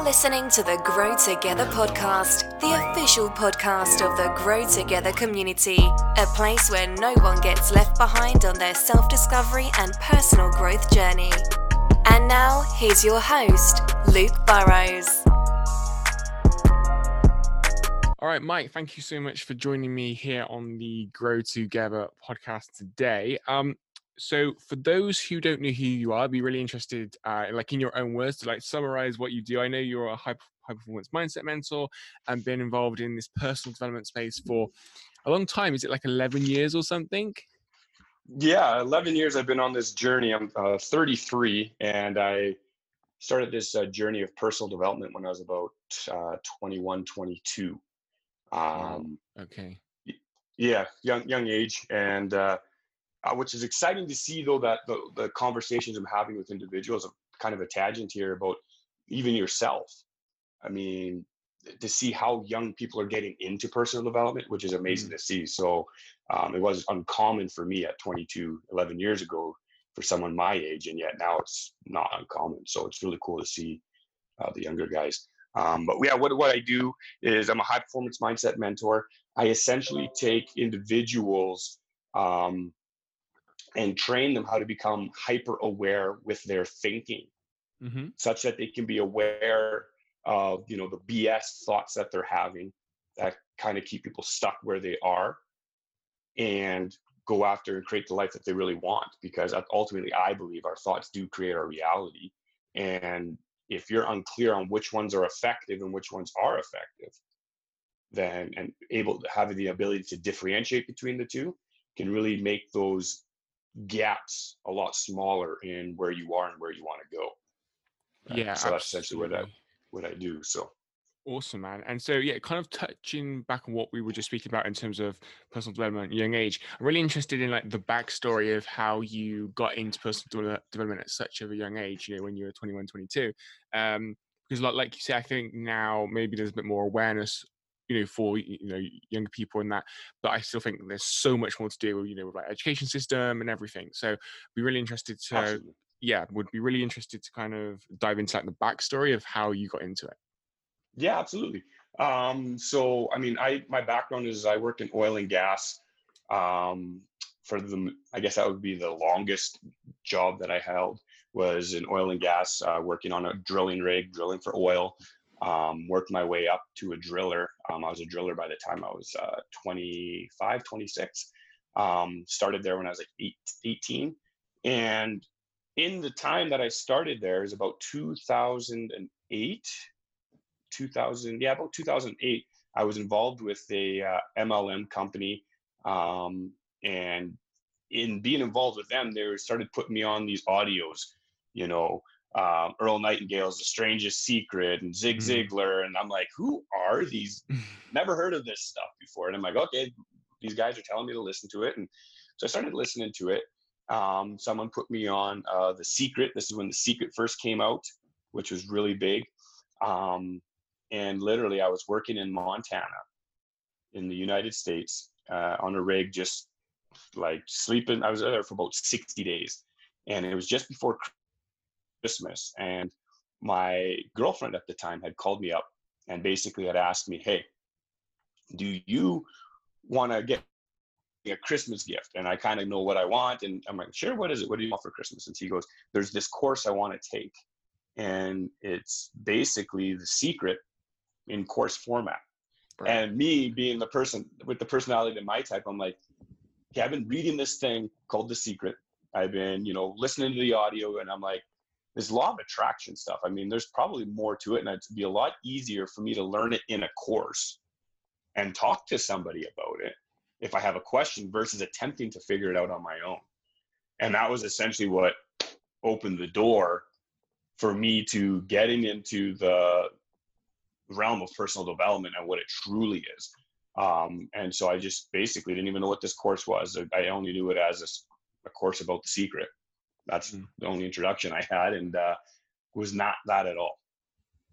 now listening to the Grow2Gether podcast, the official podcast of the Grow2Gether community, a place where no one gets left behind on their self discovery and personal growth journey. And now, here's your host, Luke Burrows. All right, Mike, thank you so much for joining me here on the Grow2Gether podcast today. Um, so for those who don't know who you are, I'd be really interested, uh, like in your own words, to like summarize what you do. I know you're a high, high performance mindset mentor and been involved in this personal development space for a long time. Is it like 11 years or something? Yeah, 11 years I've been on this journey. I'm uh, 33 and I started this uh, journey of personal development when I was about uh, 21, 22. Um. Okay. Yeah, young young age, and uh, which is exciting to see though that the, the conversations i'm having with individuals are kind of a tangent here about even yourself. I mean to see how young people are getting into personal development which is amazing mm-hmm. to see. So um, it was uncommon for me at 22 11 years ago for someone my age and yet now it's not uncommon. So it's really cool to see uh, the younger guys. Um, but yeah what, what i do is i'm a high performance mindset mentor. I essentially take individuals um, and train them how to become hyper aware with their thinking mm-hmm. such that they can be aware of you know the bs thoughts that they're having that kind of keep people stuck where they are and go after and create the life that they really want because ultimately i believe our thoughts do create our reality and if you're unclear on which ones are effective and which ones are effective then and able to have the ability to differentiate between the two can really make those gaps a lot smaller in where you are and where you want to go. Yeah, so that's essentially what I what I do. So awesome, man. And so yeah, kind of touching back on what we were just speaking about in terms of personal development, young age. I'm really interested in like the backstory of how you got into personal development at such a young age. You know, when you were 21, 22. Um, because like like you say, I think now maybe there's a bit more awareness you know for you know younger people and that but i still think there's so much more to do you know with like education system and everything. So be really interested to Absolutely. yeah would be really interested to kind of dive into like the backstory of how you got into it. Yeah absolutely. Um so i mean i my background is i worked in oil and gas um for the i guess that would be the longest job that i held was in oil and gas uh, working on a drilling rig drilling for oil um, worked my way up to a driller. Um, I was a driller by the time I was uh, 25, 26. Um, started there when I was like eight, 18. And in the time that I started there is about 2008, 2000, yeah, about 2008. I was involved with a uh, MLM company. Um, and in being involved with them, they started putting me on these audios, you know, um, Earl Nightingale's The Strangest Secret and Zig mm-hmm. Ziglar. And I'm like, who are these? Never heard of this stuff before. And I'm like, okay, these guys are telling me to listen to it. And so I started listening to it. Um, someone put me on uh, The Secret. This is when The Secret first came out, which was really big. Um, and literally, I was working in Montana in the United States uh, on a rig, just like sleeping. I was there for about 60 days. And it was just before Christmas. And my girlfriend at the time had called me up and basically had asked me, Hey, do you want to get a Christmas gift? And I kind of know what I want. And I'm like, Sure, what is it? What do you want for Christmas? And she goes, There's this course I want to take. And it's basically the secret in course format. Right. And me being the person with the personality of my type, I'm like, okay, I've been reading this thing called The Secret. I've been, you know, listening to the audio, and I'm like, this law of attraction stuff. I mean, there's probably more to it, and it'd be a lot easier for me to learn it in a course and talk to somebody about it if I have a question versus attempting to figure it out on my own. And that was essentially what opened the door for me to getting into the realm of personal development and what it truly is. Um, and so I just basically didn't even know what this course was. I only knew it as a, a course about the secret. That's mm. the only introduction I had, and uh, was not that at all.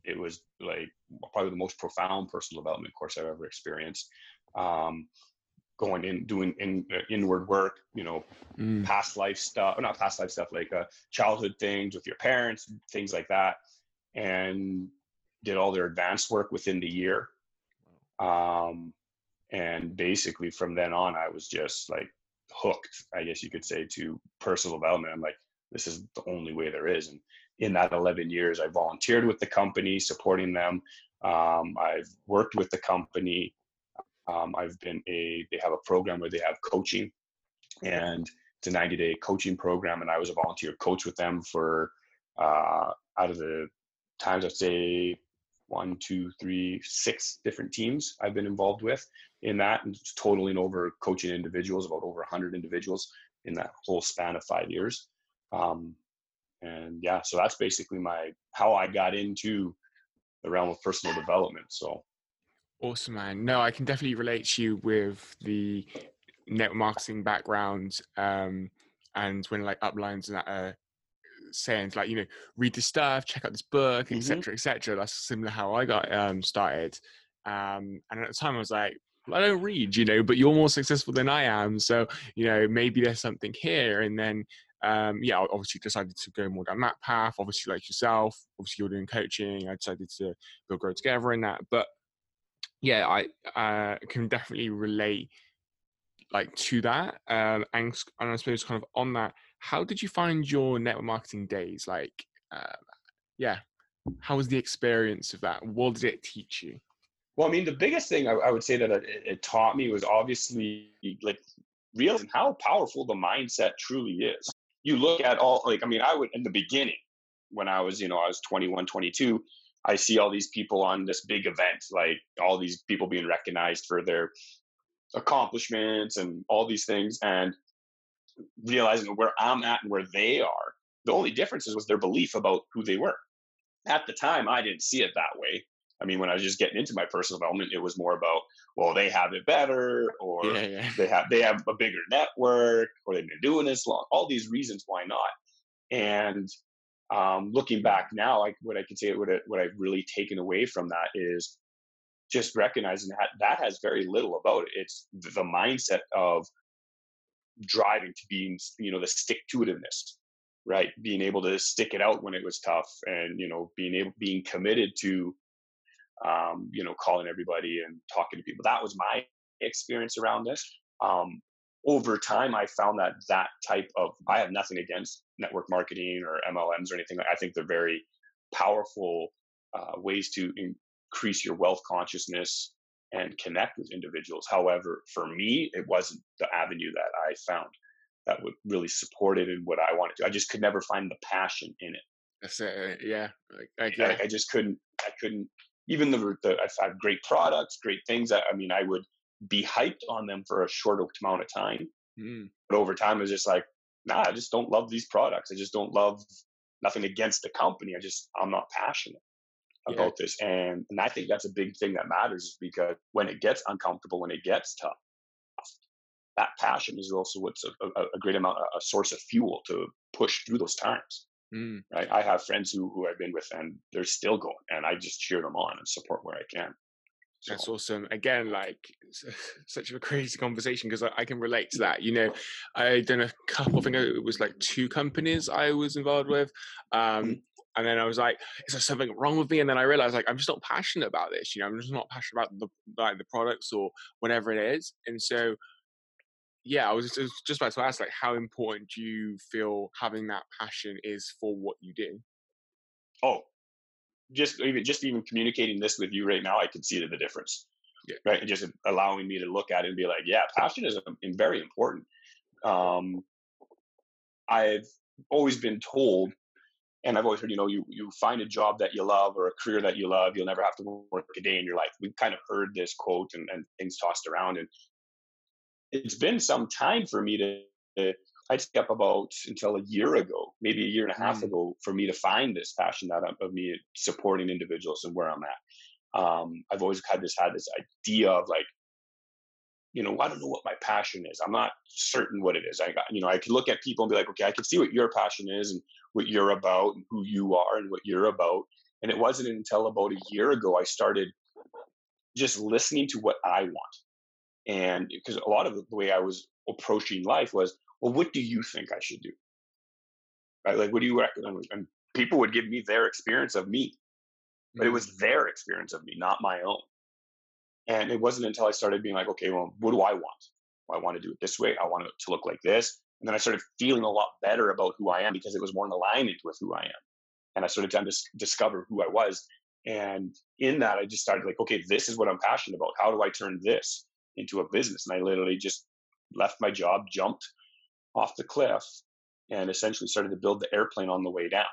It was like probably the most profound personal development course I've ever experienced. Um, going in, doing in, uh, inward work, you know, mm. past life stuff, not past life stuff, like uh, childhood things with your parents, things like that. And did all their advanced work within the year. Um, and basically from then on, I was just like hooked, I guess you could say, to personal development. I'm like, this is the only way there is. And in that 11 years, I volunteered with the company, supporting them. Um, I've worked with the company. Um, I've been a, they have a program where they have coaching and it's a 90 day coaching program. And I was a volunteer coach with them for, uh, out of the times I'd say one, two, three, six different teams I've been involved with in that, and totaling over coaching individuals, about over 100 individuals in that whole span of five years. Um, and yeah, so that's basically my how I got into the realm of personal development. So awesome, man. No, I can definitely relate to you with the network marketing background um, and when like uplines and that uh, saying like you know read this stuff check out this book etc mm-hmm. etc that's similar how i got um, started um, and at the time i was like well, i don't read you know but you're more successful than i am so you know maybe there's something here and then um, yeah, I obviously decided to go more down that path. Obviously, like yourself, obviously you're doing coaching. I decided to build grow together in that. But yeah, I uh, can definitely relate like to that. Um, and, and I suppose kind of on that, how did you find your network marketing days? Like, uh, yeah, how was the experience of that? What did it teach you? Well, I mean, the biggest thing I, I would say that it, it, taught me was obviously like realizing how powerful the mindset truly is. You look at all, like, I mean, I would, in the beginning, when I was, you know, I was 21, 22, I see all these people on this big event, like all these people being recognized for their accomplishments and all these things. And realizing where I'm at and where they are. The only difference was their belief about who they were. At the time, I didn't see it that way. I mean, when I was just getting into my personal development, it was more about, well, they have it better, or yeah, yeah. they have they have a bigger network, or they've been doing this long. All these reasons why not. And um, looking back now, like what I could say, what I, what I've really taken away from that is just recognizing that that has very little about it. It's the mindset of driving to being you know the stick to itiveness right? Being able to stick it out when it was tough and you know being able being committed to um, you know calling everybody and talking to people. That was my experience around this. Um, over time i found that that type of i have nothing against network marketing or mlms or anything. I think they're very powerful uh, ways to increase your wealth consciousness and connect with individuals. However, for me, it wasn't the avenue that I found that would really support it and what I wanted to. I just could never find the passion in it. That's it. Yeah. Like, I, I, just couldn't, I couldn't, even the, the, I've had great products, great things. I, I, mean, I would be hyped on them for a short amount of time. Mm. But over time, it's just like, nah, I just don't love these products. I just don't love nothing against the company. I just, I'm not passionate about yeah. this. And, and I think that's a big thing that matters because when it gets uncomfortable, when it gets tough, that passion is also what's a, a, a great amount, a source of fuel to push through those times. Mm. Right? I have friends who, who I've been with and they're still going and I just cheer them on and support where I can. So. That's awesome. Again, like such a crazy conversation because I, I, can relate to that. You know, I done a couple. I think it was like two companies I was involved with, um, mm-hmm. And then I was like, is there something wrong with me? And then I realized like I'm just not passionate about this. You know, I'm just not passionate about the like the products or whatever it is. And so yeah, I was just, was just about to ask like how important do you feel having that passion is for what you do? Oh, just even just even communicating this with you right now, I can see the difference. Yeah. Right. And just allowing me to look at it and be like, yeah, passion is very important. Um, I've always been told and I've always heard, you know, you you find a job that you love or a career that you love, you'll never have to work a day in your life. We've kind of heard this quote and, and things tossed around, and it's been some time for me to. to I'd say up about until a year ago, maybe a year and a half mm. ago, for me to find this passion that of me supporting individuals and where I'm at. Um, I've always had this had this idea of like you know, I don't know what my passion is. I'm not certain what it is. I got, you know, I can look at people and be like, okay, I can see what your passion is and what you're about and who you are and what you're about. And it wasn't until about a year ago I started just listening to what I want. And because a lot of the way I was approaching life was, well, what do you think I should do? Right? Like, what do you recommend? And people would give me their experience of me. but it was mm. their experience of me, not my own. And it wasn't until I started being like, okay, well, what do I want? I want to do it this way. I want it to look like this. And then I started feeling a lot better about who I am because it was more in alignment with who I am. And I started to dis- discover who I was. And in that, I just started like, okay, this is what I'm passionate about. How do I turn this into a business? And I literally just left my job, jumped off the cliff, and essentially started to build the airplane on the way down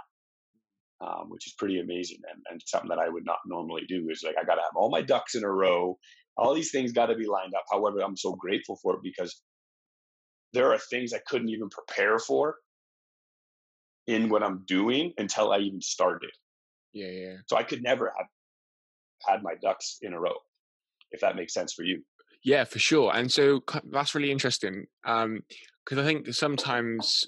um, which is pretty amazing and, and something that I would not normally do. Is like I got to have all my ducks in a row. All these things got to be lined up. However, I'm so grateful for it because there are things I couldn't even prepare for in what I'm doing until I even started. Yeah, yeah. So I could never have had my ducks in a row, if that makes sense for you. Yeah, for sure. And so that's really interesting because um, I think sometimes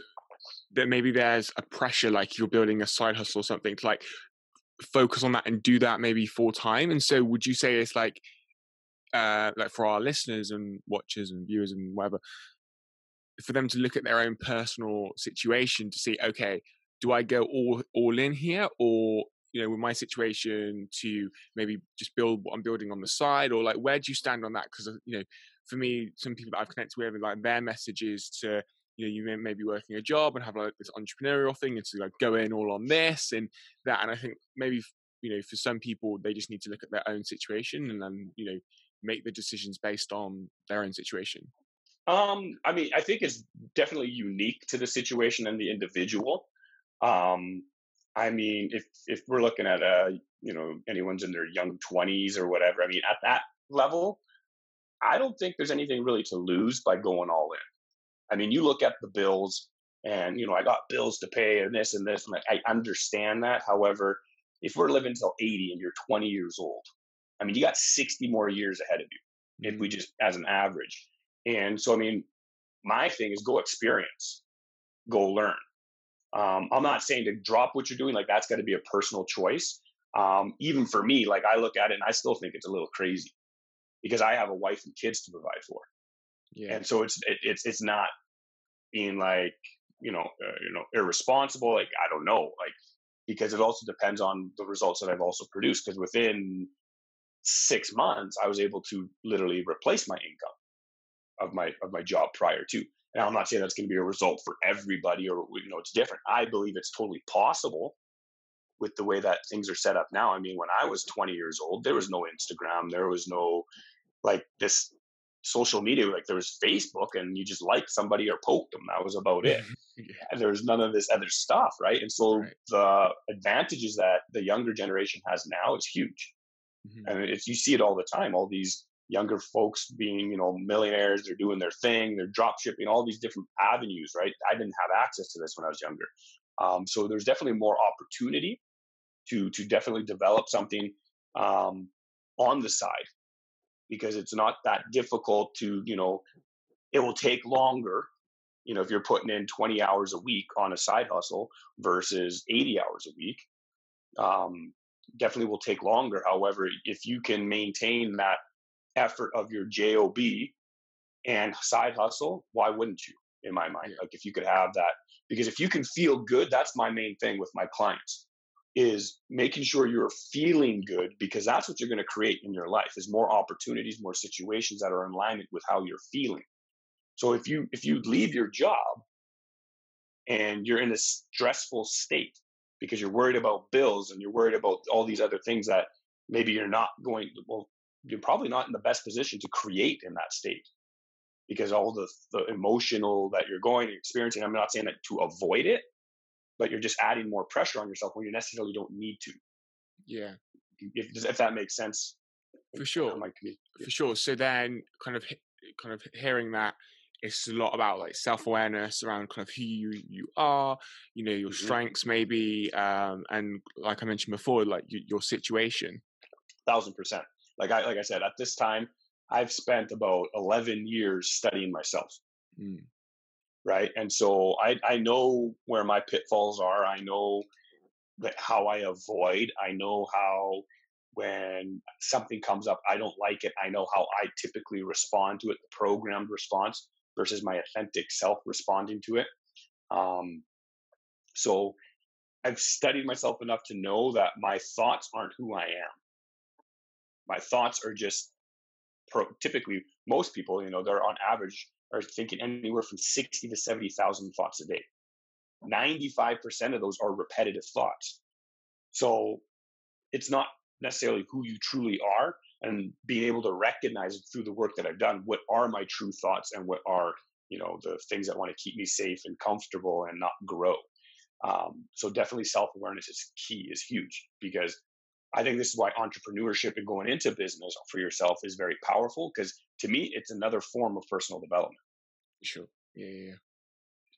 that maybe there's a pressure like you're building a side hustle or something to like focus on that and do that maybe full time and so would you say it's like uh like for our listeners and watchers and viewers and whatever for them to look at their own personal situation to see okay do i go all all in here or you know with my situation to maybe just build what i'm building on the side? or like where do you stand on that? Because uh, you know for me some people that i've connected with like their messages to you know you may, may be working a job and have like this entrepreneurial thing and to like go in all on this and that. and i think maybe you know for some people they just need to look at their own situation and then you know make the decisions based on their own situation um i mean i think it's definitely unique to the situation and the individual um i mean if if we're looking at a uh, you know anyone's in their young 20s or whatever i mean at that level i don't think there's anything really to lose by going all in I mean, you look at the bills and, you know, I got bills to pay and this and this. And I understand that. However, if we're living till 80 and you're 20 years old, I mean, you got 60 more years ahead of you if we mm-hmm. just as an average. And so, I mean, my thing is go experience, go learn. Um, I'm not saying to drop what you're doing, like that's got to be a personal choice. Um, even for me, like I look at it and I still think it's a little crazy because I have a wife and kids to provide for. Yeah. And so it's it, it's it's not being like you know uh, you know irresponsible. Like I don't know, like because it also depends on the results that I've also produced. Because within six months, I was able to literally replace my income of my of my job prior to. Now I'm not saying that's going to be a result for everybody, or you know, it's different. I believe it's totally possible with the way that things are set up now. I mean, when I was 20 years old, there was no Instagram, there was no like this social media like there was facebook and you just liked somebody or poked them that was about it yeah. there was none of this other stuff right and so right. the advantages that the younger generation has now is huge mm-hmm. and it's you see it all the time all these younger folks being you know millionaires they're doing their thing they're drop shipping all these different avenues right i didn't have access to this when i was younger um, so there's definitely more opportunity to to definitely develop something um, on the side because it's not that difficult to, you know, it will take longer, you know, if you're putting in 20 hours a week on a side hustle versus 80 hours a week. Um, definitely will take longer. However, if you can maintain that effort of your job and side hustle, why wouldn't you? In my mind, like if you could have that, because if you can feel good, that's my main thing with my clients is making sure you're feeling good because that's what you're going to create in your life is more opportunities more situations that are in alignment with how you're feeling so if you if you leave your job and you're in a stressful state because you're worried about bills and you're worried about all these other things that maybe you're not going well you're probably not in the best position to create in that state because all the, the emotional that you're going and experiencing i'm not saying that to avoid it but you're just adding more pressure on yourself when you necessarily don't need to. Yeah. If, if that makes sense. For sure. For sure. So then kind of kind of hearing that it's a lot about like self-awareness around kind of who you, you are, you know, your mm-hmm. strengths maybe, um, and like I mentioned before, like you, your situation. Thousand percent. Like I like I said, at this time, I've spent about eleven years studying myself. Mm right? And so I I know where my pitfalls are. I know that how I avoid. I know how when something comes up, I don't like it. I know how I typically respond to it, the programmed response versus my authentic self responding to it. Um, so I've studied myself enough to know that my thoughts aren't who I am. My thoughts are just pro, typically most people, you know, they're on average are thinking anywhere from 60 to 70,000 thoughts a day. 95% of those are repetitive thoughts. So it's not necessarily who you truly are and being able to recognize through the work that I've done. What are my true thoughts and what are, you know, the things that want to keep me safe and comfortable and not grow. Um, so definitely self-awareness is key, is huge because I think this is why entrepreneurship and going into business for yourself is very powerful because to me, it's another form of personal development. Sure. Yeah, yeah.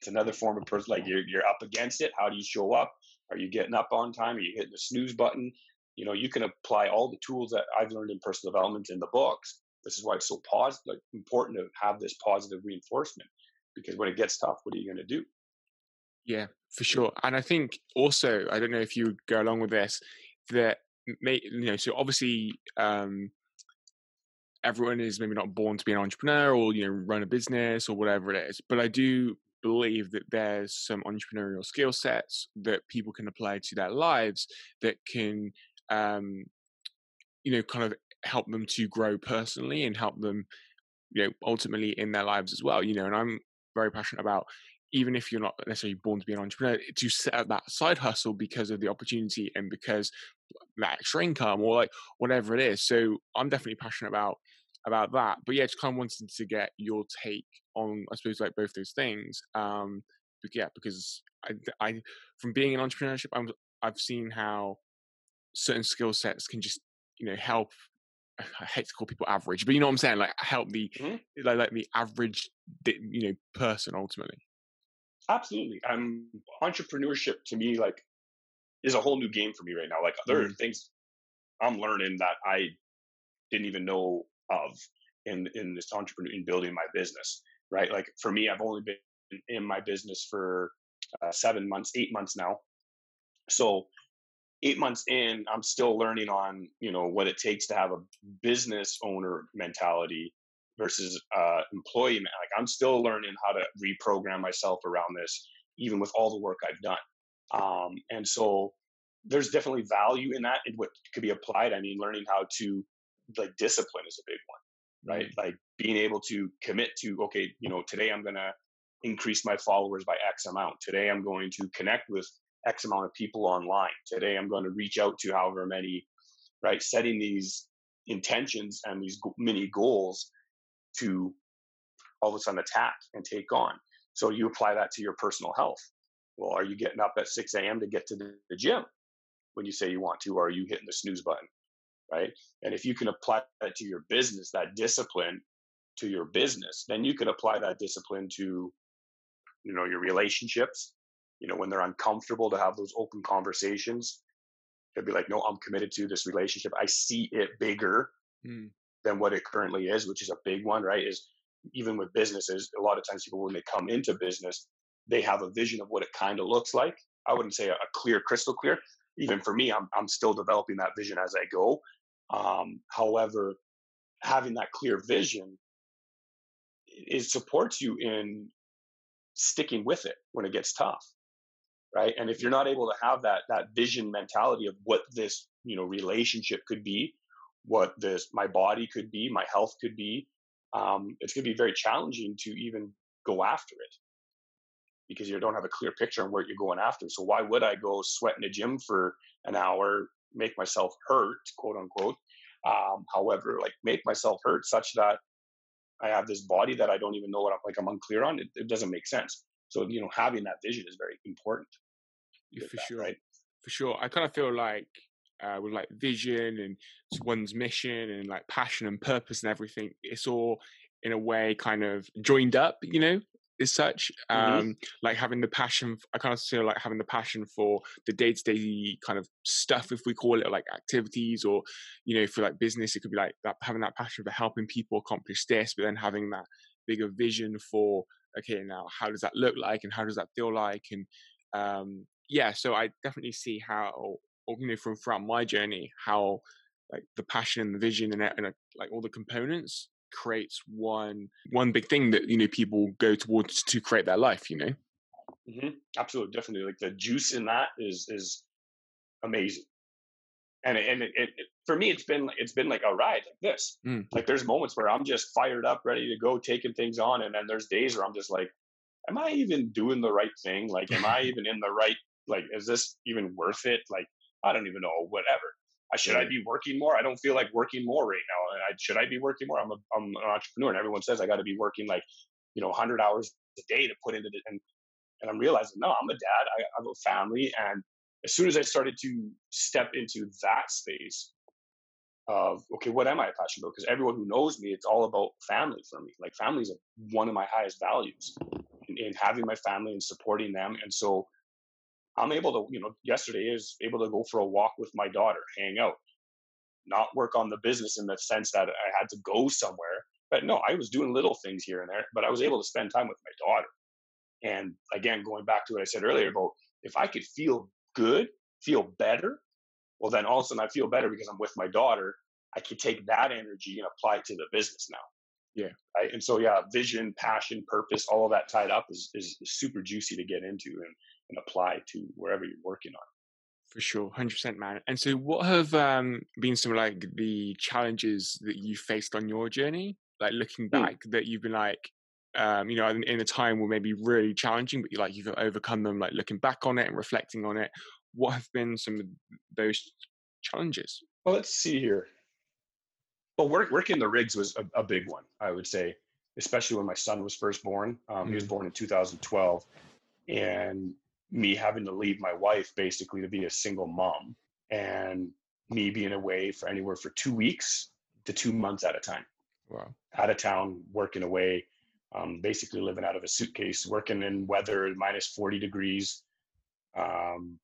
It's another form of person. Like you're you're up against it. How do you show up? Are you getting up on time? Are you hitting the snooze button? You know, you can apply all the tools that I've learned in personal development in the books. This is why it's so positive, like, important to have this positive reinforcement. Because when it gets tough, what are you going to do? Yeah, for sure. And I think also, I don't know if you go along with this, that you know, so obviously, um, everyone is maybe not born to be an entrepreneur or you know run a business or whatever it is but i do believe that there's some entrepreneurial skill sets that people can apply to their lives that can um, you know kind of help them to grow personally and help them you know ultimately in their lives as well you know and i'm very passionate about even if you're not necessarily born to be an entrepreneur to set up that side hustle because of the opportunity and because that extra income or like whatever it is so i'm definitely passionate about about that. But yeah, just kind of wanted to get your take on, I suppose, like both those things. Um, but yeah, because I, I, from being in entrepreneurship, I'm, I've seen how certain skill sets can just, you know, help. I hate to call people average, but you know what I'm saying, like help the mm-hmm. like, like the average, you know, person ultimately. Absolutely, I'm entrepreneurship to me like is a whole new game for me right now. Like there are things I'm learning that I didn't even know of in in this entrepreneur in building my business right? Like for me i've only been in my business for uh, seven months eight months now. So eight months in i'm still learning on you know what it takes to have a business owner mentality versus uh, employee like i'm still learning how to reprogram myself around this even with all the work i've done. Um, and so there's definitely value in that and what could be applied i mean learning how to like discipline is a big one, right? Mm-hmm. Like being able to commit to, okay, you know, today I'm going to increase my followers by X amount. Today I'm going to connect with X amount of people online. Today I'm going to reach out to however many, right? Setting these intentions and these mini goals to all of a sudden attack and take on. So you apply that to your personal health. Well, are you getting up at 6 a.m. to get to the gym when you say you want to, or are you hitting the snooze button? right? And if you can apply that to your business, that discipline to your business, then you can apply that discipline to, you know, your relationships. You know, when they're uncomfortable to have those open conversations, they'll be like, no, I'm committed to this relationship. I see it bigger mm. than what it currently is, which is a big one, right? Is even with businesses, a lot of times people, when they come into business, they have a vision of what it kind of looks like. I wouldn't say a, a clear, crystal clear. Even for me, I'm, I'm still developing that vision as I go. Um, however, having that clear vision it supports you in sticking with it when it gets tough right and if you're not able to have that that vision mentality of what this you know relationship could be what this my body could be my health could be um, it's going to be very challenging to even go after it because you don't have a clear picture on where you're going after so why would i go sweat in a gym for an hour make myself hurt, quote unquote. Um, however, like make myself hurt such that I have this body that I don't even know what I'm like. I'm unclear on. It, it doesn't make sense. So you know, having that vision is very important. For that, sure, right? For sure. I kind of feel like uh, with like vision and one's mission and like passion and purpose and everything, it's all in a way kind of joined up. You know, as such mm-hmm. um mm-hmm. like having the passion i kind of feel like having the passion for the day-to-day kind of stuff if we call it like activities or you know for like business it could be like that having that passion for helping people accomplish this but then having that bigger vision for okay now how does that look like and how does that feel like and um yeah so i definitely see how or, you know from throughout my journey how like the passion and the vision and, and like all the components creates one one big thing that you know people go towards to create their life you know Mm-hmm. Absolutely, definitely. Like the juice in that is is amazing. And it, and it, it, for me, it's been it's been like a ride like this. Mm. Like there's moments where I'm just fired up, ready to go, taking things on, and then there's days where I'm just like, am I even doing the right thing? Like, am I even in the right? Like, is this even worth it? Like, I don't even know. Whatever. I should I be working more? I don't feel like working more right now. I, should I be working more? I'm, a, I'm an entrepreneur, and everyone says I got to be working like you know 100 hours a day to put into it. And and I'm realizing, no, I'm a dad. I have a family, and as soon as I started to step into that space of okay, what am I passionate about? Because everyone who knows me, it's all about family for me. Like family is one of my highest values, in, in having my family and supporting them. And so I'm able to, you know, yesterday is able to go for a walk with my daughter, hang out, not work on the business in the sense that I had to go somewhere. But no, I was doing little things here and there, but I was able to spend time with my daughter. And again, going back to what I said earlier about if I could feel good, feel better, well, then all of a sudden I feel better because I'm with my daughter. I could take that energy and apply it to the business now. Yeah. Right? And so, yeah, vision, passion, purpose, all of that tied up is, is super juicy to get into and, and apply to wherever you're working on. For sure, hundred percent, man. And so, what have um, been some like the challenges that you faced on your journey? Like looking hmm. back, mm. that you've been like, um, you know, in, in, a time where maybe really challenging, but you like you've overcome them. Like looking back on it and reflecting on it, what have been some of those challenges? Well, let's see here. Well, work, working the rigs was a, a, big one, I would say, especially when my son was first born. Um, mm. He was mm. born in 2012, and me having to leave my wife basically to be a single mom, and me being away for anywhere for two weeks to two months at a time. Wow. Out of town, working away, um, basically living out of a suitcase, working in weather minus 40 degrees, um,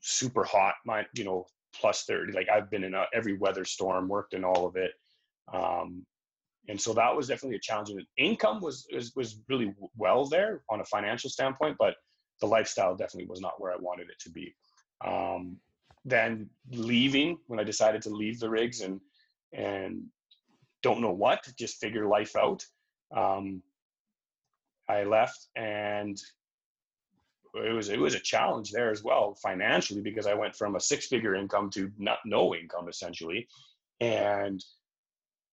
super hot, my, you know, plus 30. Like I've been in a, every weather storm, worked in all of it. Um, and so that was definitely a challenge. And income was, was, was really well there on a financial standpoint, but the lifestyle definitely was not where I wanted it to be. Um, then leaving when I decided to leave the rigs and, and don't know what, just figure life out. Um, I left and it was it was a challenge there as well financially because I went from a six figure income to not no income essentially, and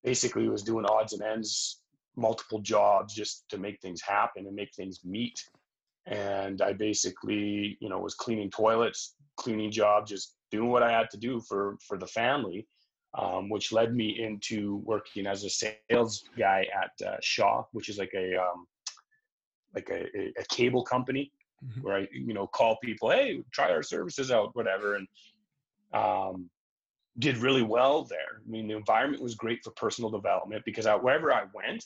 basically was doing odds and ends, multiple jobs just to make things happen and make things meet. And I basically you know was cleaning toilets, cleaning job, just doing what I had to do for for the family. Um, which led me into working as a sales guy at uh, Shaw, which is like a um, like a, a, cable company mm-hmm. where I, you know, call people, hey, try our services out, whatever. And um, did really well there. I mean, the environment was great for personal development because I, wherever I went,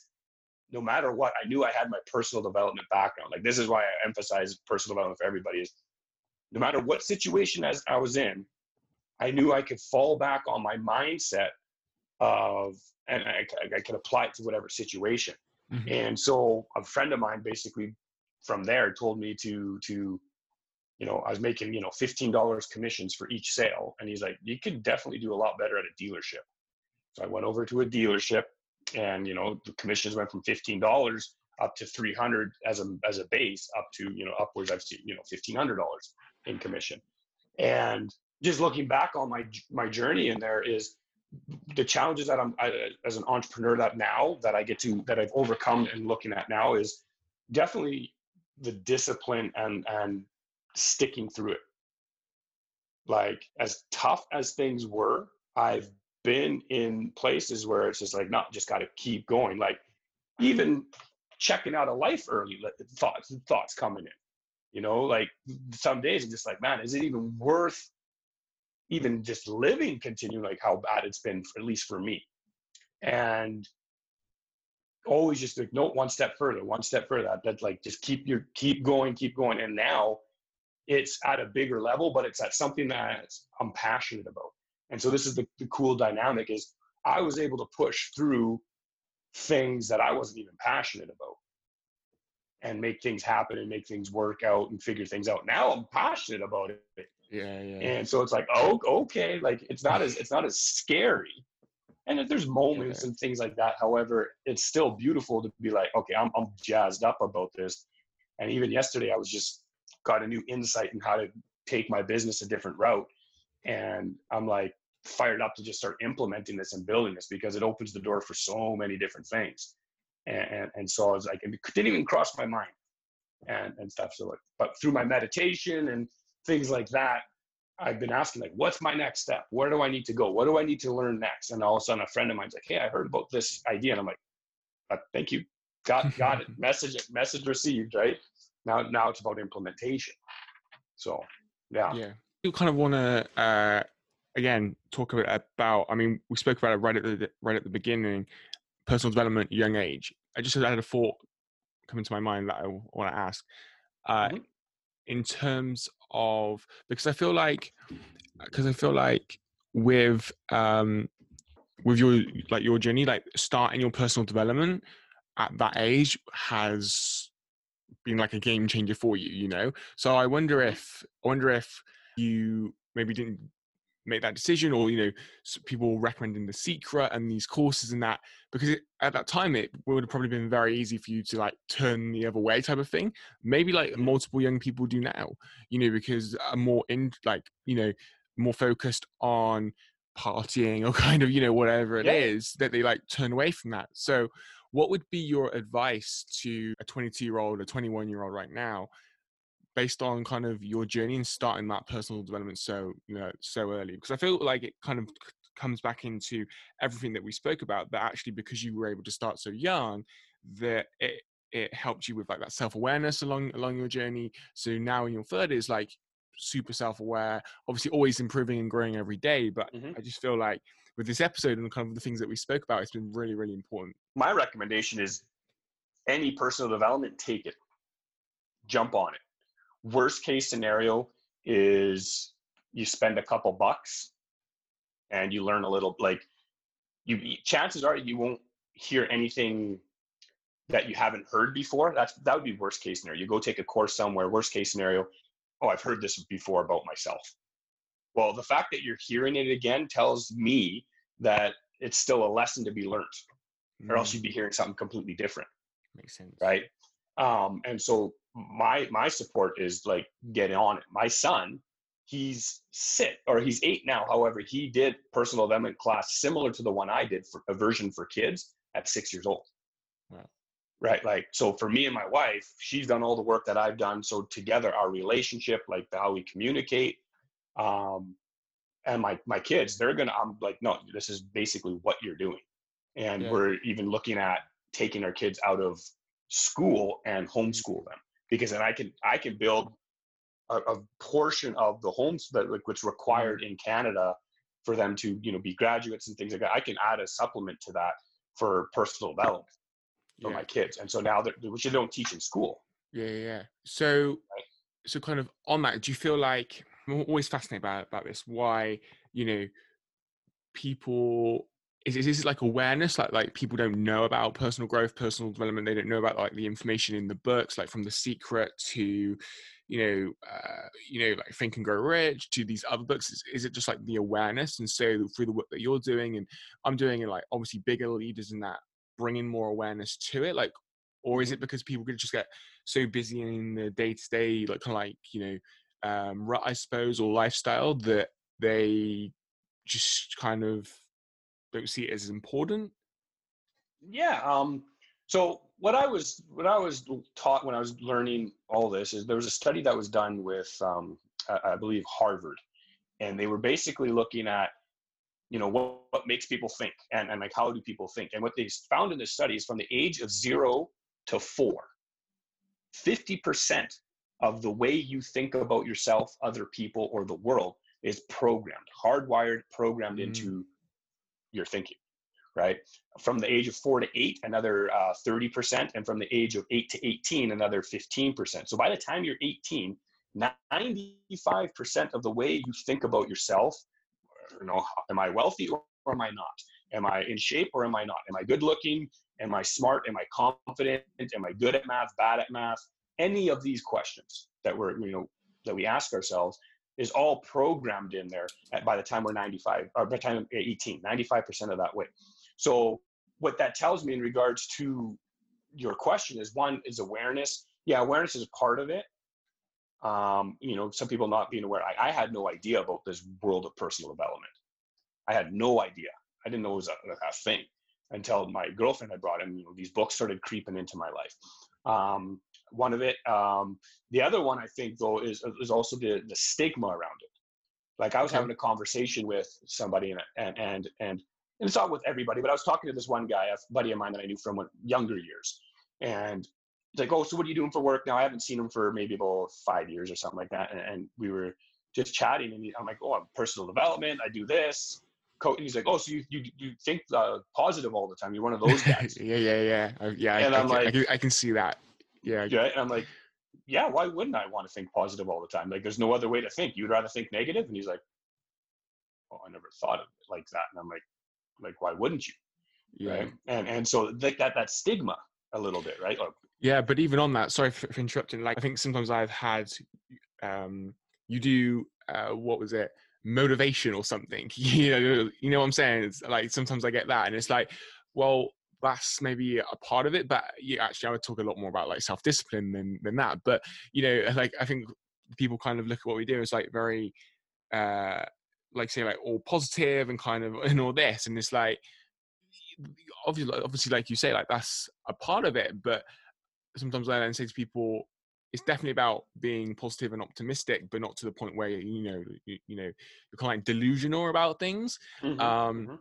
no matter what, I knew I had my personal development background. Like this is why I emphasize personal development for everybody is no matter what situation as I was in, I knew I could fall back on my mindset of, and I, I could apply it to whatever situation. Mm-hmm. And so a friend of mine basically from there told me to to you know, I was making, you know, $15 commissions for each sale. And he's like, you could definitely do a lot better at a dealership. So I went over to a dealership and, you know, the commissions went from $15 up to 300 as a, as a base up to, you know, upwards I've seen, you know, $1,500 in commission. And just looking back on my, my journey in there is the challenges that I'm I, as an entrepreneur that now that I get to that I've overcome and looking at now is definitely the discipline and and sticking through it. Like as tough as things were, I've been in places where it's just like not just got to keep going. Like even checking out of life early, thoughts thoughts coming in. You know, like some days I'm just like, man, is it even worth even just living continue like how bad it's been for, at least for me and always just like no one step further one step further that, that like just keep your keep going keep going and now it's at a bigger level but it's at something that i'm passionate about and so this is the, the cool dynamic is i was able to push through things that i wasn't even passionate about and make things happen and make things work out and figure things out now i'm passionate about it yeah, yeah. And so it's like, oh, okay, like it's not as it's not as scary. And there's moments yeah. and things like that. However, it's still beautiful to be like, okay, I'm I'm jazzed up about this. And even yesterday, I was just got a new insight in how to take my business a different route. And I'm like fired up to just start implementing this and building this because it opens the door for so many different things. And, and, and so I was like, it didn't even cross my mind and, and stuff. So like, but through my meditation and things like that, I've been asking like, what's my next step? Where do I need to go? What do I need to learn next? And all of a sudden a friend of mine's like, Hey, I heard about this idea. And I'm like, uh, thank you. Got, got it. Message, message received. Right now, now it's about implementation. So yeah. Yeah. You kind of want to, uh, again, talk a bit about, I mean, we spoke about it right at the, right at the beginning, personal development, young age. I just had a thought come into my mind that I want to ask. Uh, mm-hmm. In terms of because I feel like because I feel like with um with your like your journey, like starting your personal development at that age has been like a game changer for you, you know. So I wonder mm-hmm. if I wonder if you maybe didn't make that decision or you know people recommending the secret and these courses and that because it, at that time it would have probably been very easy for you to like turn the other way type of thing. Maybe like multiple young people do now you know because are more in like you know more focused on partying or kind of you know whatever it yeah. is that they like turn away from that. So what would be your advice to a 22 year old a 21 year old right now based on kind of your journey and starting that personal development so you know so early because i feel like it kind of comes back into everything that we spoke about that actually because you were able to start so young that it it helped you with like that self-awareness along along your journey. So now in your 30s like super self-aware obviously always improving and growing every day but mm-hmm. i just feel like with this episode and kind of the things that we spoke about it's been really really important. My recommendation is any personal development take it. Jump on it worst case scenario is you spend a couple bucks and you learn a little like you chances are you won't hear anything that you haven't heard before that's that would be worst case scenario you go take a course somewhere worst case scenario oh i've heard this before about myself well the fact that you're hearing it again tells me that it's still a lesson to be learned mm. or else mm. you'd be hearing something completely different makes sense right um, and so my my support is like getting on it. My son, he's six or he's eight now. However, he did personal development class similar to the one I did for a version for kids at six years old. Wow. Right. Like, so for me and my wife, she's done all the work that I've done. So together, our relationship, like how we communicate, um, and my my kids, they're gonna. I'm like, no, this is basically what you're doing, and yeah. we're even looking at taking our kids out of school and homeschool them because then I can I can build a, a portion of the homes that like what's required mm-hmm. in Canada for them to you know be graduates and things like that. I can add a supplement to that for personal development for yeah. my kids, and so now that which they don't teach in school. Yeah, yeah. So, right. so kind of on that, do you feel like I'm always fascinated about about this? Why you know people is, is this like awareness like like people don't know about personal growth personal development they don't know about like the information in the books like from the secret to you know uh, you know like think and grow rich to these other books? Is, is, it just like the awareness? And so through the work that you're doing and i'm doing and like obviously bigger leaders in that bringing more awareness to it like or is it because people could just get so busy in the day to day like kind of like you know um rut i suppose or lifestyle that they just kind of don't see it as important? Yeah. Um, so what I was what I was taught when I was learning all this is there was a study that was done with um, I, I, believe Harvard, and they were basically looking at you know what, what makes people think and, and like how do people think and what they found in this study is from the age of zero to four 50% of the way you think about yourself other people or the world is programmed hardwired programmed mm. into your thinking, right? From the age of four to eight, another uh, 30%, and from the age of eight to 18, another 15%. So by the time you're 18, 95% of the way you think about yourself, you know, am I wealthy or am I not? Am I in shape or am I not? Am I good looking? Am I smart? Am I confident? Am I good at math? Bad at math? Any of these questions that we're, you know, that we ask ourselves is all programmed in there at, by the time we're 95 or by the time 18 95% of that weight. so what that tells me in regards to your question is one is awareness yeah awareness is part of it um, you know, some people not being aware. I, I, had no idea about this world of personal development. I had no idea. I didn't know it was a, a thing until my girlfriend had brought in. You know, these books started creeping into my life. Um, one of it. Um, the other one I think though is is also the the stigma around it. Like I was having a conversation with somebody and and and and it's not with everybody, but I was talking to this one guy, a buddy of mine that I knew from younger years, and he's like, "Oh, so what are you doing for work now?" I haven't seen him for maybe about five years or something like that, and, and we were just chatting, and I'm like, "Oh, I'm personal development. I do this." And he's like, "Oh, so you you, you think uh, positive all the time? You're one of those guys." yeah, yeah, yeah, yeah. And I, am like, I can, I can see that. Yeah. Yeah, and I'm like, yeah. Why wouldn't I want to think positive all the time? Like, there's no other way to think. You'd rather think negative, and he's like, "Oh, I never thought of it like that." And I'm like, "Like, why wouldn't you?" Yeah. Right? And and so like that that stigma a little bit, right? Yeah, but even on that, sorry for, for interrupting. Like, I think sometimes I've had, um, you do uh, what was it? motivation or something you know you know what i'm saying it's like sometimes i get that and it's like well that's maybe a part of it but yeah, actually i would talk a lot more about like self-discipline than than that but you know like i think people kind of look at what we do as like very uh like say like all positive and kind of and all this and it's like obviously obviously like you say like that's a part of it but sometimes i then say to people it's definitely about being positive and optimistic, but not to the point where you know you, you know you're kind of like delusional about things. Mm-hmm, um, mm-hmm.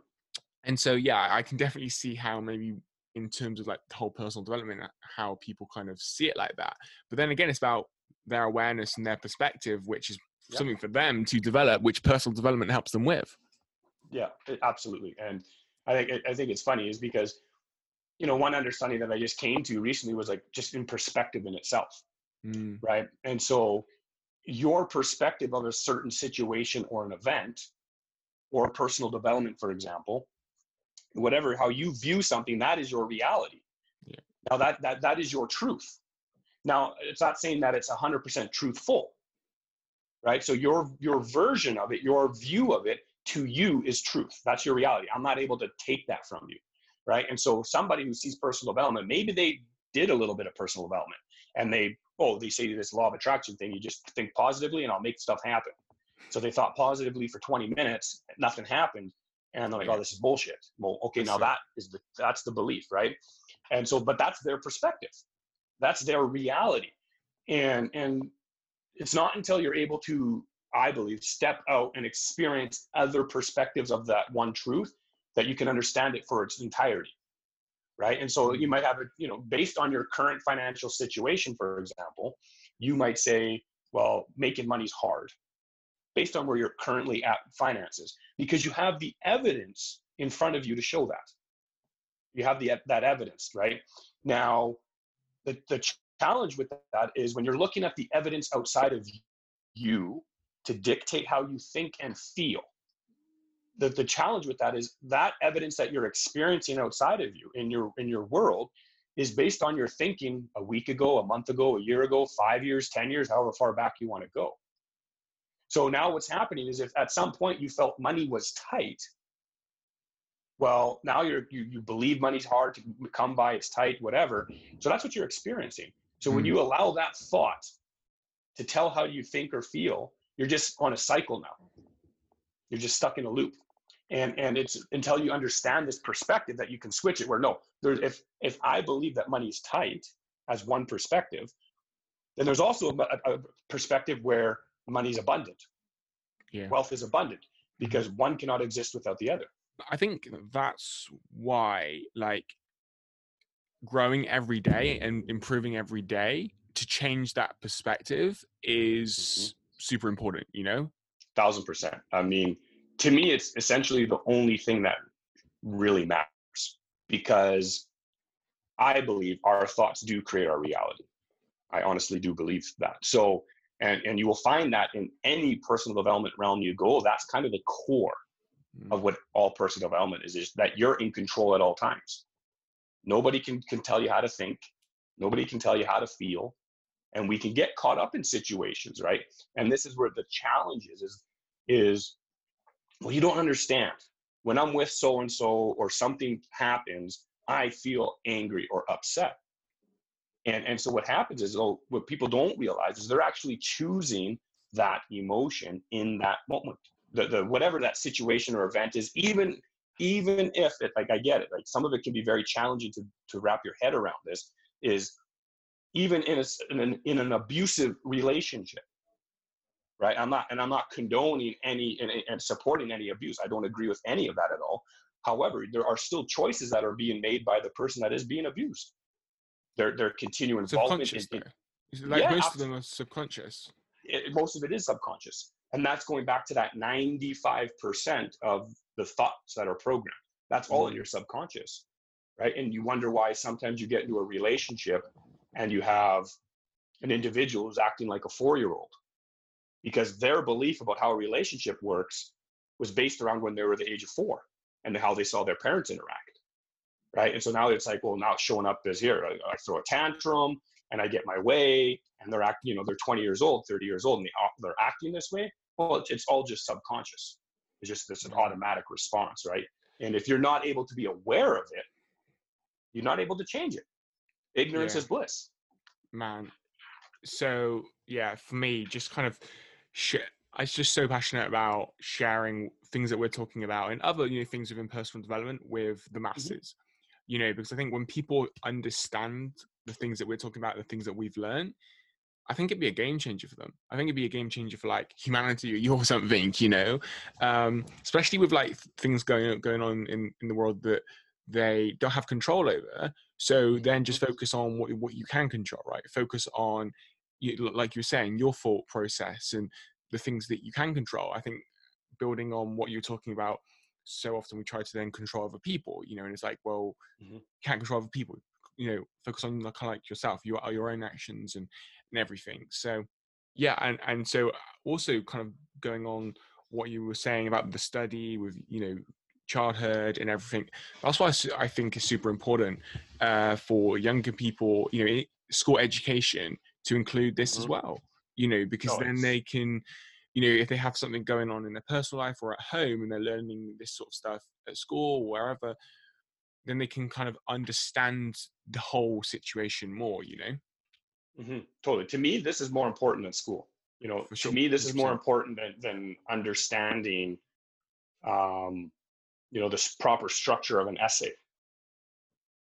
And so yeah, I can definitely see how maybe in terms of like the whole personal development, how people kind of see it like that. But then again, it's about their awareness and their perspective, which is yep. something for them to develop, which personal development helps them with. Yeah, absolutely. And I think I think it's funny is because you know one understanding that I just came to recently was like just in perspective in itself mm. right? And so your perspective of a certain situation or an event or personal development, for example, whatever, how you view something, that is your reality. Yeah. Now that, that, that is your truth. Now it's not saying that it's hundred percent truthful, right? So your, your version of it, your view of it to you is truth. That's your reality. I'm not able to take that from you. Right. And so somebody who sees personal development, maybe they did a little bit of personal development and they oh, they say this law of attraction thing, you just think positively and I'll make stuff happen. So they thought positively for 20 minutes, nothing happened. And they're like, oh, oh this is bullshit. Well, okay, now that is the, that's the belief, right? And so, but that's their perspective. That's their reality. And, and it's not until you're able to, I believe, step out and experience other perspectives of that one truth that you can understand it for its entirety right? And so you mm-hmm. might have a, you know, based on your current financial situation, for example, you might say, well, making money's hard based on where you're currently at finances because you have the evidence in front of you to show that. You have the that evidence, right? Now, the, the challenge with that is when you're looking at the evidence outside of you to dictate how you think and feel the, the challenge with that is that evidence that you're experiencing outside of you in your in your world is based on your thinking a week ago a month ago a year ago five years ten years however far back you want to go so now what's happening is if at some point you felt money was tight well now you're you, you believe money's hard to come by it's tight whatever. So that's what you're experiencing. So when hmm. you allow that thought to tell how you think or feel you're just on a cycle now. You're just stuck in a loop. And and it's until you understand this perspective that you can switch it where no there's if if i believe that money is tight as one perspective then there's also a, a perspective where money is abundant yeah. wealth is abundant because mm-hmm. one cannot exist without the other i think that's why like growing every day and improving every day to change that perspective is mm-hmm. super important you know thousand percent i mean to me, it's essentially the only thing that really matters because I believe our thoughts do create our reality. I honestly do believe that. So, and, and you will find that in any personal development realm you go, that's kind of the core of mm. what all personal development is, is that you're in control at all times. Nobody can, can tell you how to think. Nobody can tell you how to feel. And we can get caught up in situations, right? And this is where the challenge is, is, is well, you don't understand. When I'm with so and so or something happens, I feel angry or upset. And, and so what happens is, oh, what people don't realize is they're actually choosing that emotion in that moment. The, the whatever that situation or event is, even even if it like I get it, like some of it can be very challenging to to wrap your head around this, is even in a in an, in an abusive relationship, right? I'm not and I'm not condoning any and, and supporting any abuse. I don't agree with any of that at all. However, there are still choices that are being made by the person that is being abused. Their their continuing involvement. In, in, like yeah, most of them are subconscious. It, most of it is subconscious, and that's going back to that 95% of the thoughts that are programmed. That's all mm-hmm. in your subconscious, right? And you wonder why sometimes you get into a relationship and you have an individual who's acting like a four-year-old because their belief about how a relationship works was based around when they were the age of four and how they saw their parents interact right? And so now it's like well now it's showing up as here I, I, throw a tantrum and i get my way and they're acting you know they're 20 years old 30 years old and they, they're acting this way. Well it's, it's all just subconscious. It's just this an automatic response right? And if you're not able to be aware of it you're not able to change it. Ignorance yeah. is bliss. Man. So yeah for me just kind of shit I'm just so passionate about sharing things that we're talking about and other you know things within personal development with the mm-hmm. masses. You know, because I think when people understand the things that we're talking about, the things that we've learned, I think it'd be a game changer for them. I think it'd be a game changer for like humanity or something, you know, um, especially with like things going going on in in the world that they don't have control over. So then just focus on what what you can control, right? Focus on you, like you were saying, your thought process and the things that you can control. I think building on what you're talking about, so often we try to then control other people, you know, and it's like, well, mm-hmm. can't control other people. You know, focus on the kind of like yourself, your your own actions and and everything. So yeah, and and so uh, also kind of going on what you were saying about the study with you know childhood and everything. That's why I think is super important uh, for younger people. You know, school education to include this mm-hmm. as well you know, because then they can, you know, if they have something going on in their personal life or at home and they're learning this sort of stuff at school or wherever, then they can kind of understand the whole situation more, you know? Mm-hmm. Totally. To me, this is more important than school. You know, sure. to me, this is more important than, than understanding, um, you know, this proper structure of an essay.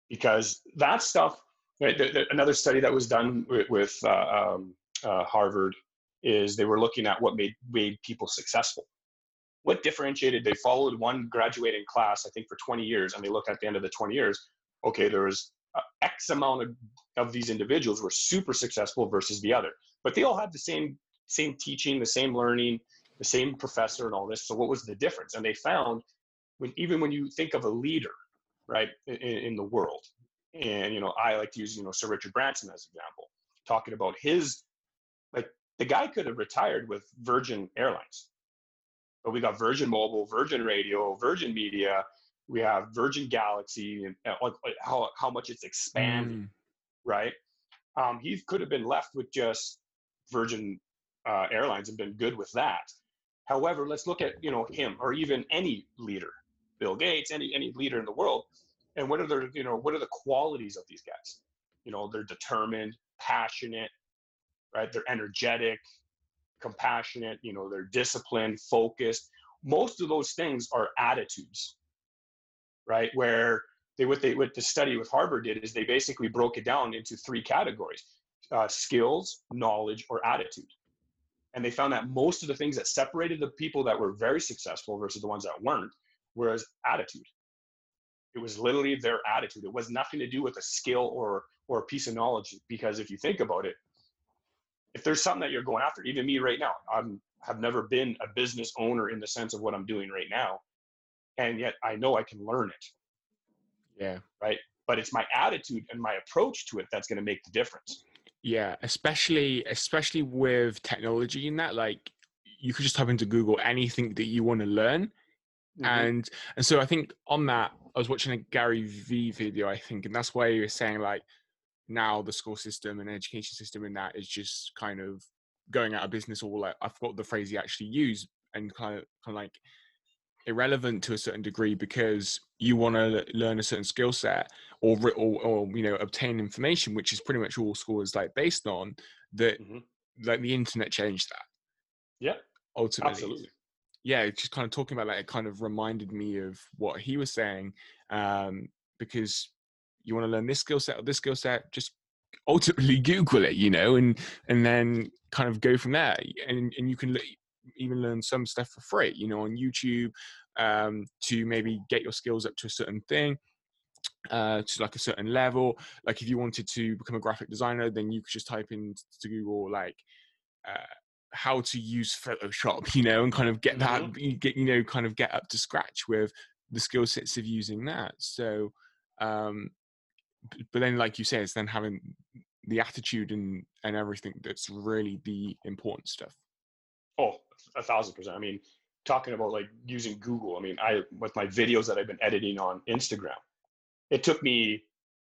Because that stuff, right, the, the, another study that was done with, with uh, um, uh, Harvard is they were looking at what made made people successful. What differentiated? They followed one graduating class, I think, for 20 years, and they looked at the end of the 20 years. Okay, there was uh, X amount of, of these individuals were super successful versus the other, but they all had the same same teaching, the same learning, the same professor, and all this. So what was the difference? And they found when even when you think of a leader, right, in, in the world, and you know, I like to use you know Sir Richard Branson as an example, talking about his like the guy could have retired with Virgin Airlines, but we got Virgin Mobile, Virgin Radio, Virgin Media. We have Virgin Galaxy, and how how much it's expanding, mm. right? Um, he could have been left with just Virgin uh, Airlines and been good with that. However, let's look at you know him or even any leader, Bill Gates, any any leader in the world, and what are the you know what are the qualities of these guys? You know, they're determined, passionate, right? They're energetic, compassionate, you know, they're disciplined, focused. Most of those things are attitudes, right? Where they what they what the study with Harvard did is they basically broke it down into three categories: uh, skills, knowledge, or attitude. And they found that most of the things that separated the people that were very successful versus the ones that weren't was attitude. It was literally their attitude. It was nothing to do with a skill or or a piece of knowledge. Because if you think about it, if there's something that you're going after, even me right now, I'm have never been a business owner in the sense of what I'm doing right now, and yet I know I can learn it. Yeah. Right. But it's my attitude and my approach to it that's going to make the difference. Yeah, especially especially with technology in that, like you could just type into Google anything that you want to learn. Mm-hmm. And and so I think on that, I was watching a Gary V video, I think, and that's why he was saying like now the school system and education system in that is just kind of going out of business or like I forgot the phrase he actually used and kind of kind of like irrelevant to a certain degree because you want to learn a certain skill set or, or or you know obtain information which is pretty much all school is like based on that Mhm. like the internet changed that Yeah, ultimately absolutely. yeah just kind of talking about that it kind of reminded me of what he was saying um because you want to learn this skill set or this skill set just ultimately google it you know and and then kind of go from there and and you can even learn some stuff for free you know on youtube um to maybe get your skills up to a certain thing uh, to like a certain level. Like if you wanted to become a graphic designer, then you could just type into Google like uh, how to use Photoshop, you know, and kind of get that you get you know kind of get up to scratch with the skill sets of using that. So, um, but then like you say, it's then having the attitude and and everything that's really the important stuff. Oh, a thousand percent. I mean, talking about like using Google. I mean, I with my videos that I've been editing on Instagram, it took me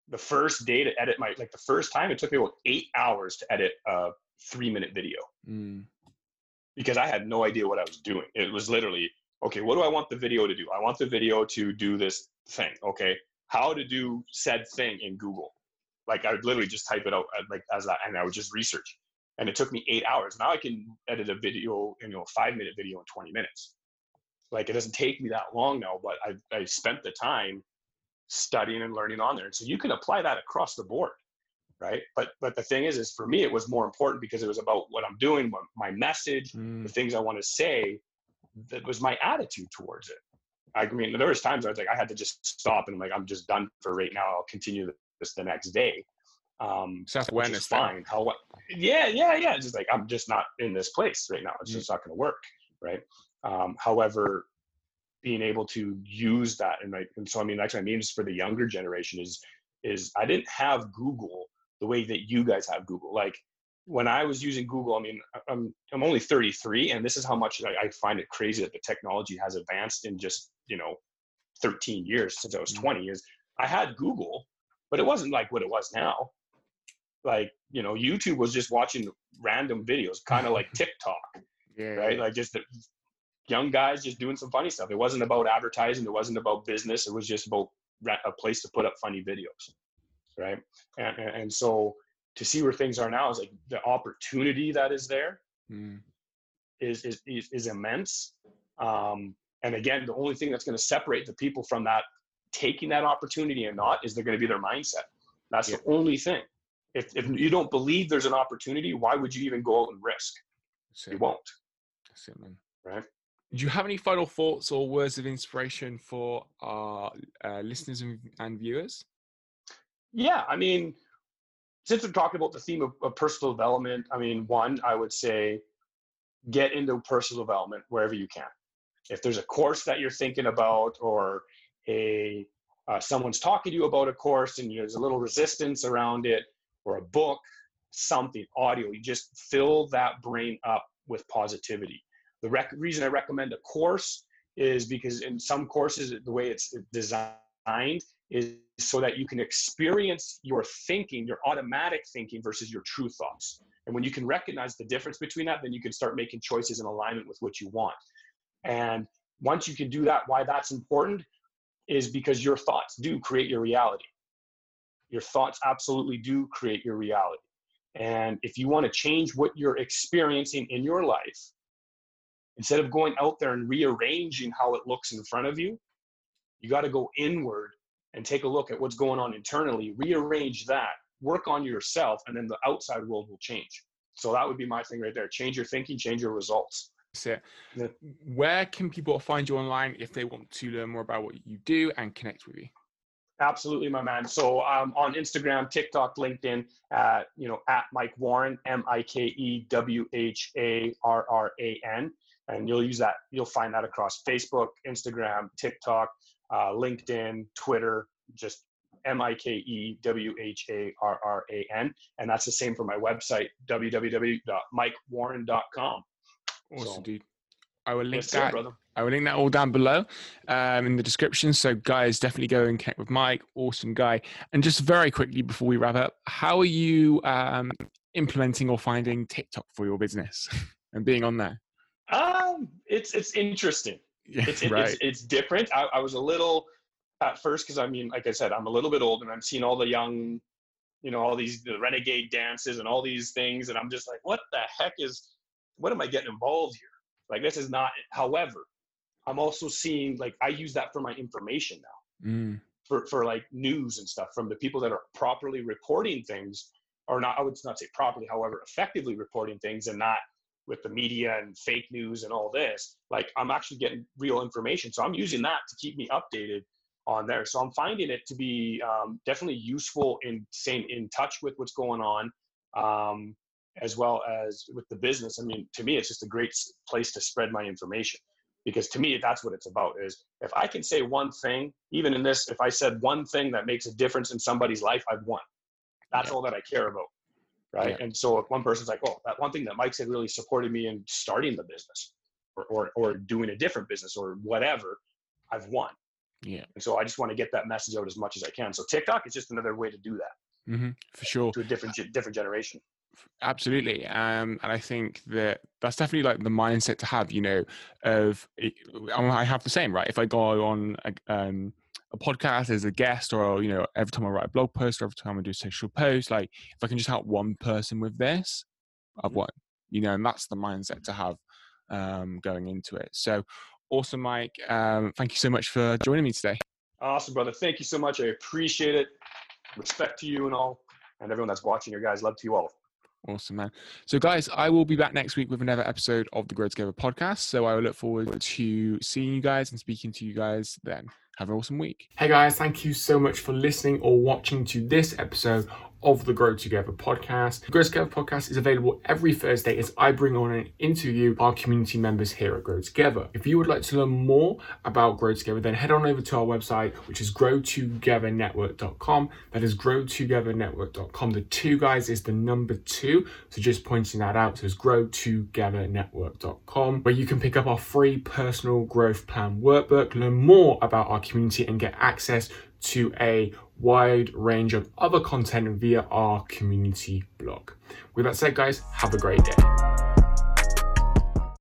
the first day to edit my like the first time it took me about eight hours to edit a three minute video Mm. because I had no idea what I was doing. It was literally, okay, what do I want the video to do? I want the video to do this thing. Okay, how to do said thing in Google? Like I would literally just type it out uh, like as that, and I would just research. And it took me eight hours. Now I can edit a video, you know, a five minute video in 20 minutes. Like it doesn't take me that long now, but I, I spent the time studying and learning on there. And so you can apply that across the board right but but the thing is is for me it was more important because it was about what i'm doing what my message Mm. the things i want to say that was my attitude towards it i mean there was times i was like i had to just stop and like i'm just done for right now. I'll continue this the next day um Self awareness. fine. How yeah yeah yeah. It's just like i'm just not in this place right now. It's Mm. just not going to work right? Um however being able to use that and like and so i mean that's what i mean is for the younger generation is is i didn't have google the way that you guys have google. Like when i was using google i mean i'm i'm only 33 and this is how much i, I find it crazy that the technology has advanced in just you know 13 years since i was Mhm. 20 is i had google but it wasn't like what it was now like you know youtube was just watching random videos kind of like tiktok Yeah. right? Like just the young guys just doing some funny stuff. It wasn't about advertising. It wasn't about business. It was just about a place to put up funny videos, right? And, and, so to see where things are now is like the opportunity that is there Mm. is is is, is immense. Um, and again, the only thing that's going to separate the people from that taking that opportunity and not is they're going to be their mindset. That's the only thing. If if you don't believe there's an opportunity, why would you even go out and risk? That's You won't, That's it, man. right? Do you have any final thoughts or words of inspiration for our uh, listeners and, and viewers? Yeah, I mean, since we're talking about the theme of, of personal development, I mean, one, I would say get into personal development wherever you can. If there's a course that you're thinking about, or a uh, someone's talking to you about a course and there's a little resistance around it, or a book, something, audio, you just fill that brain up with positivity. The rec- reason I recommend a course is because in some courses, the way it's designed is so that you can experience your thinking, your automatic thinking versus your true thoughts. And when you can recognize the difference between that, then you can start making choices in alignment with what you want. And once you can do that, why that's important is because your thoughts do create your reality. Your thoughts absolutely do create your reality. And if you want to change what you're experiencing in your life, instead of going out there and rearranging how it looks in front of you, you got to go inward and take a look at what's going on internally, rearrange that, work on yourself, and then the outside world will change. So that would be my thing right there. Change your thinking, change your results. It. Yeah. Where can people find you online if they want to learn more about what you do and connect with you? Absolutely, my man. So um, on Instagram, TikTok, LinkedIn, uh, you know, at Mike Wharran, M I K E W H A R R A N, and you'll use that. You'll find that across Facebook, Instagram, TikTok, uh, LinkedIn, Twitter, just M I K E W H A R R A N, and that's the same for my website, www.mikewharran.com. Awesome, So- dude. I will link Yes, that. I will link that all down below um, in the description. So, guys, definitely go and connect with Mike. Awesome guy. And just very quickly before we wrap up, how are you um, implementing or finding TikTok for your business and being on there? Um, it's it's interesting. Yeah, it's, it- right. it's it's different. I, I was a little at first because I mean, like I said, I'm a little bit old and I'm seeing all the young, you know, all these the renegade dances and all these things, and I'm just like, what the heck is, what am I getting involved here? Like this is not. However, I'm also seeing like I use that for my information now, Mm. for for like news and stuff from the people that are properly reporting things, or not. I would not say properly, however, effectively reporting things, and not with the media and fake news and all this. Like I'm actually getting real information, so I'm using that to keep me updated on there. So I'm finding it to be um, definitely useful in staying in touch with what's going on, um, as well as with the business. I mean, to me, it's just a great place to spread my information because to me, that's what it's about. Is if I can say one thing, even in this, if I said one thing that makes a difference in somebody's life, I've won. That's Yeah. all that I care about. Right. Yeah. And so if one person's like, oh, that one thing that Mike said really supported me in starting the business or, or, or doing a different business or whatever, I've won. Yeah. And so I just want to get that message out as much as I can. So TikTok is just another way to do that hmm For sure. to a different different generation. Absolutely. Um, and I think that that's definitely like the mindset to have, you know, of I have the same, right? If I go on a, um, a podcast as a guest or, you know, every time I write a blog post or every time I do a social post, like if I can just help one person with this, I've Mhm. won, you know, and that's the mindset to have um, going into it. So awesome, Mike. Um, thank you so much for joining me today. Awesome, brother. Thank you so much. I appreciate it. Respect to you and all, and everyone that's watching. Your guys, love to you all. Awesome, man. So, guys, I will be back next week with another episode of the Grow2Gether podcast. So, I will look forward to seeing you guys and speaking to you guys then. Have an awesome week. Hey, guys, thank you so much for listening or watching to this episode of the Grow2Gether podcast. The Grow2Gether podcast is available every Thursday as I bring on and interview our community members here at Grow2Gether. If you would like to learn more about Grow2Gether, then head on over to our website, which is grow2gethernetwork.com. That is grow2gethernetwork.com. The two guys is the number two. So just pointing that out. So it's grow2gethernetwork.com, where you can pick up our free personal growth plan workbook, learn more about our community, and get access to a wide range of other content via our community blog. With that said, guys, have a great day.